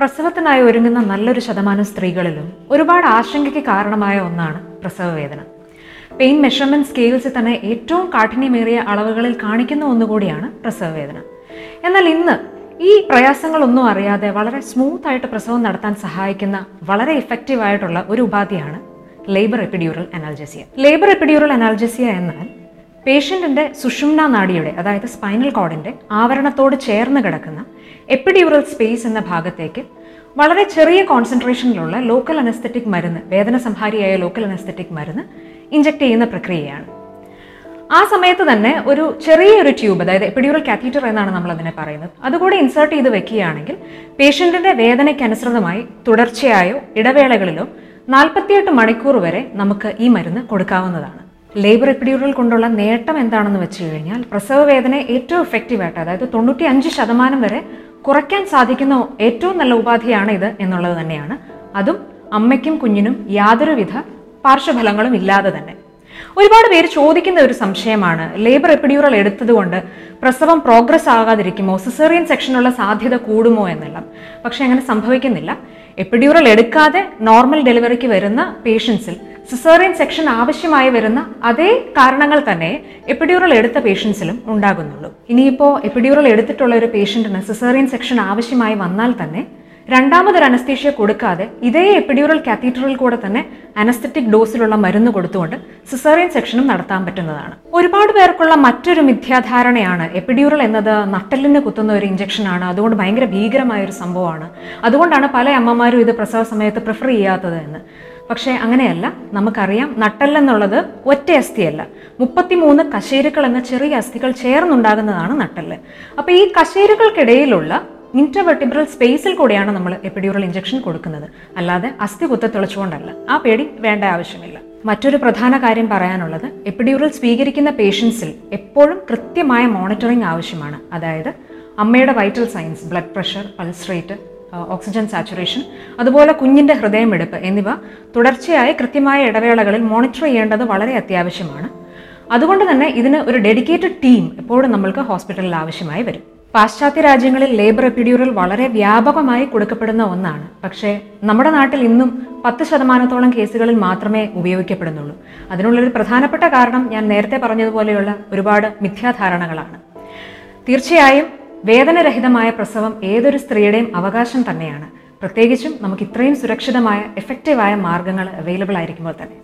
പ്രസവത്തിനായി ഒരുങ്ങുന്ന നല്ലൊരു ശതമാനം സ്ത്രീകളിലും ഒരുപാട് ആശങ്കയ്ക്ക് കാരണമായ ഒന്നാണ് പ്രസവവേദന. പെയിൻ മെഷർമെന്റ് സ്കെയിൽസിൽ തന്നെ ഏറ്റവും കാഠിന്യമേറിയ അളവുകളിൽ കാണിക്കുന്ന ഒന്നുകൂടിയാണ് പ്രസവവേദന. എന്നാൽ ഇന്ന് ഈ പ്രയാസങ്ങളൊന്നും അറിയാതെ വളരെ സ്മൂത്ത് ആയിട്ട് പ്രസവം നടത്താൻ സഹായിക്കുന്ന വളരെ ഇഫക്റ്റീവ് ആയിട്ടുള്ള ഒരു ഉപാധിയാണ് labour epidural analgesia labour epidural analgesia എന്നാൽ പേഷ്യന്റിന്റെ സുഷുമ്ന നാഡിയുടെ അതായത് സ്പൈനൽ കോഡിന്റെ ആവരണത്തോട് ചേർന്ന് കിടക്കുന്ന എപ്പിഡ്യൂറൽ സ്പേസ് എന്ന ഭാഗത്തേക്ക് വളരെ ചെറിയ കോൺസെൻട്രേഷനിലുള്ള ലോക്കൽ അനസ്തറ്റിക് മരുന്ന് വേദന സംഹാരിയായ ലോക്കൽ അനസ്തറ്റിക് മരുന്ന് ഇഞ്ചക്ട് ചെയ്യുന്ന പ്രക്രിയയാണ്. ആ സമയത്ത് തന്നെ ഒരു ചെറിയൊരു ട്യൂബ് അതായത് എപ്പിഡ്യൂറൽ കാത്തീറ്റർ എന്നാണ് നമ്മൾ അതിനെ പറയുന്നത് അതുകൂടി ഇൻസേർട്ട് ചെയ്ത് വെക്കുകയാണെങ്കിൽ പേഷ്യന്റിന്റെ വേദനയ്ക്ക് അനുസൃതമായി തുടർച്ചയായോ ഇടവേളകളിലോ നാൽപ്പത്തിയെട്ട് മണിക്കൂർ വരെ നമുക്ക് ഈ മരുന്ന് കൊടുക്കാവുന്നതാണ്. ലേബർ എപ്പിഡ്യൂറൽ കൊണ്ടുള്ള നേട്ടം എന്താണെന്ന് വെച്ച് കഴിഞ്ഞാൽ പ്രസവ വേദന ഏറ്റവും എഫക്റ്റീവായിട്ട് അതായത് തൊണ്ണൂറ്റി അഞ്ച് ശതമാനം വരെ കുറയ്ക്കാൻ സാധിക്കുന്ന ഏറ്റവും നല്ല ഉപാധിയാണ് ഇത് എന്നുള്ളത് തന്നെയാണ്. അതും അമ്മയ്ക്കും കുഞ്ഞിനും യാതൊരുവിധ പാർശ്വഫലങ്ങളും ഇല്ലാതെ തന്നെ. ഒരുപാട് പേര് ചോദിക്കുന്ന ഒരു സംശയമാണ്. ലേബർ എപ്പിഡ്യൂറൽ എടുത്തതുകൊണ്ട് പ്രസവം പ്രോഗ്രസ് ആകാതിരിക്കുമോ? സിസേറിയൻ സെക്ഷനുള്ള സാധ്യത കൂടുമോ എന്നെല്ലാം. പക്ഷെ അങ്ങനെ സംഭവിക്കുന്നില്ല. എപ്പിഡ്യൂറൽ എടുക്കാതെ നോർമൽ ഡെലിവറിക്ക് വരുന്ന പേഷ്യൻസിൽ സിസേറിയൻ സെക്ഷൻ ആവശ്യമായി വരുന്ന അതേ കാരണങ്ങൾ തന്നെ എപ്പിഡ്യൂറൽ എടുത്ത പേഷ്യൻസിലും ഉണ്ടാകുന്നുള്ളൂ. ഇനിയിപ്പോൾ എപ്പിഡ്യൂറൽ എടുത്തിട്ടുള്ള ഒരു പേഷ്യന്റിന് സിസേറിയൻ സെക്ഷൻ ആവശ്യമായി വന്നാൽ തന്നെ രണ്ടാമതൊരു അനസ്തീഷ്യ കൊടുക്കാതെ ഇതേ എപ്പിഡ്യൂറൽ കാത്തീറ്ററിൽ കൂടെ തന്നെ അനസ്തറ്റിക് ഡോസിലുള്ള മരുന്ന് കൊടുത്തുകൊണ്ട് സിസേറിയൻ സെക്ഷനും നടത്താൻ പറ്റുന്നതാണ്. ഒരുപാട് പേർക്കുള്ള മറ്റൊരു മിഥ്യാധാരണയാണ് എപ്പിഡ്യൂറൽ എന്നത് നട്ടലിന് കുത്തുന്ന ഒരു ഇഞ്ചക്ഷനാണ് അതുകൊണ്ട് ഭയങ്കര ഭീകരമായ ഒരു സംഭവമാണ്. അതുകൊണ്ടാണ് പല അമ്മമാരും ഇത് പ്രസവ സമയത്ത് പ്രിഫർ ചെയ്യാത്തത് എന്ന് പക്ഷേ അങ്ങനെയല്ല. നമുക്കറിയാം നട്ടെല്ലെന്നുള്ളത് ഒറ്റ അസ്ഥിയല്ല. മുപ്പത്തിമൂന്ന് കശേരുക്കൾ എന്ന ചെറിയ അസ്ഥികൾ ചേർന്നുണ്ടാകുന്നതാണ് നട്ടെല്ല്. അപ്പോൾ ഈ കശേരുകൾക്കിടയിലുള്ള ഇന്റർവെർട്ടിബ്രൽ സ്പേസിൽ കൂടെയാണ് നമ്മൾ എപ്പിഡ്യൂറൽ ഇഞ്ചക്ഷൻ കൊടുക്കുന്നത്. അല്ലാതെ അസ്ഥി കുത്തത്തെളിച്ചുകൊണ്ടല്ല ആ പേടി വേണ്ട ആവശ്യമില്ല. മറ്റൊരു പ്രധാന കാര്യം പറയാനുള്ളത് എപ്പിഡ്യൂറൽ സ്വീകരിക്കുന്ന പേഷ്യൻസിൽ എപ്പോഴും കൃത്യമായ മോണിറ്ററിംഗ് ആവശ്യമാണ്. അതായത് അമ്മയുടെ vital signs blood pressure pulse rate oxygen saturation അതുപോലെ കുഞ്ഞിന്റെ ഹൃദയമെടുപ്പ് എന്നിവ തുടർച്ചയായി കൃത്യമായ ഇടവേളകളിൽ മോണിറ്റർ ചെയ്യേണ്ടത് വളരെ അത്യാവശ്യമാണ്. അതുകൊണ്ട് തന്നെ ഇതിന് ഒരു ഡെഡിക്കേറ്റഡ് ടീം എപ്പോഴും നമ്മൾക്ക് ഹോസ്പിറ്റലിൽ ആവശ്യമായി വരും. പാശ്ചാത്യ രാജ്യങ്ങളിൽ ലേബർ എപ്പിഡ്യൂറൽ വളരെ വ്യാപകമായി കൊടുക്കപ്പെടുന്ന ഒന്നാണ്. പക്ഷേ നമ്മുടെ നാട്ടിൽ ഇന്നും പത്ത് ശതമാനത്തോളം കേസുകളിൽ മാത്രമേ ഉപയോഗിക്കപ്പെടുന്നുള്ളൂ. അതിനുള്ളൊരു പ്രധാനപ്പെട്ട കാരണം ഞാൻ നേരത്തെ പറഞ്ഞതുപോലെയുള്ള ഒരുപാട് മിഥ്യാധാരണകളാണ്. തീർച്ചയായും വേദനരഹിതമായ പ്രസവം ഏതൊരു സ്ത്രീയുടെയും അവകാശം തന്നെയാണ്. പ്രത്യേകിച്ചും നമുക്ക് ഇത്രയും സുരക്ഷിതമായ എഫക്റ്റീവായ മാർഗങ്ങൾ അവൈലബിൾ ആയിരിക്കുമ്പോൾ തന്നെ.